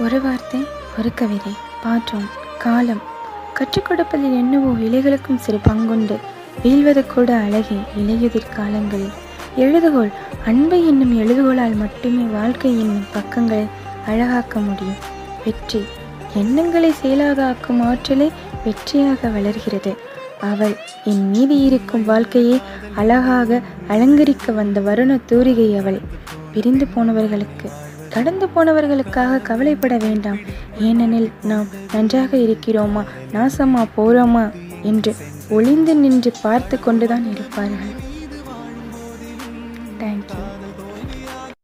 ஒரு வார்த்தை ஒரு கவிதை பாற்றம் காலம். கற்றுக் கொடுப்பதில் என்னவோ இலைகளுக்கும் சிறு பங்குண்டு. வீழ்வது கூட அழகே இலையுதிர் காலங்களில். எழுதுகோள் அன்பை என்னும் எழுதுகோளால் மட்டுமே வாழ்க்கை என்னும் பக்கங்களை அழகாக்க முடியும். வெற்றி எண்ணங்களை செயலாக ஆக்கும் ஆற்றலே வெற்றியாக வளர்கிறது. அவள் என் மீதி இருக்கும் வாழ்க்கையை அழகாக அலங்கரிக்க வந்த வருண தூரிகை அவள். பிரிந்து போனவர்களுக்கு கடந்து போனவர்களுக்காக கவலைப்பட வேண்டாம். ஏனெனில் நாம் நன்றாக இருக்கிறோமா? நாசமா போகிறோமா என்று ஒளிந்து நின்று பார்த்து கொண்டுதான் இருப்பார்கள். தேங்க்யூ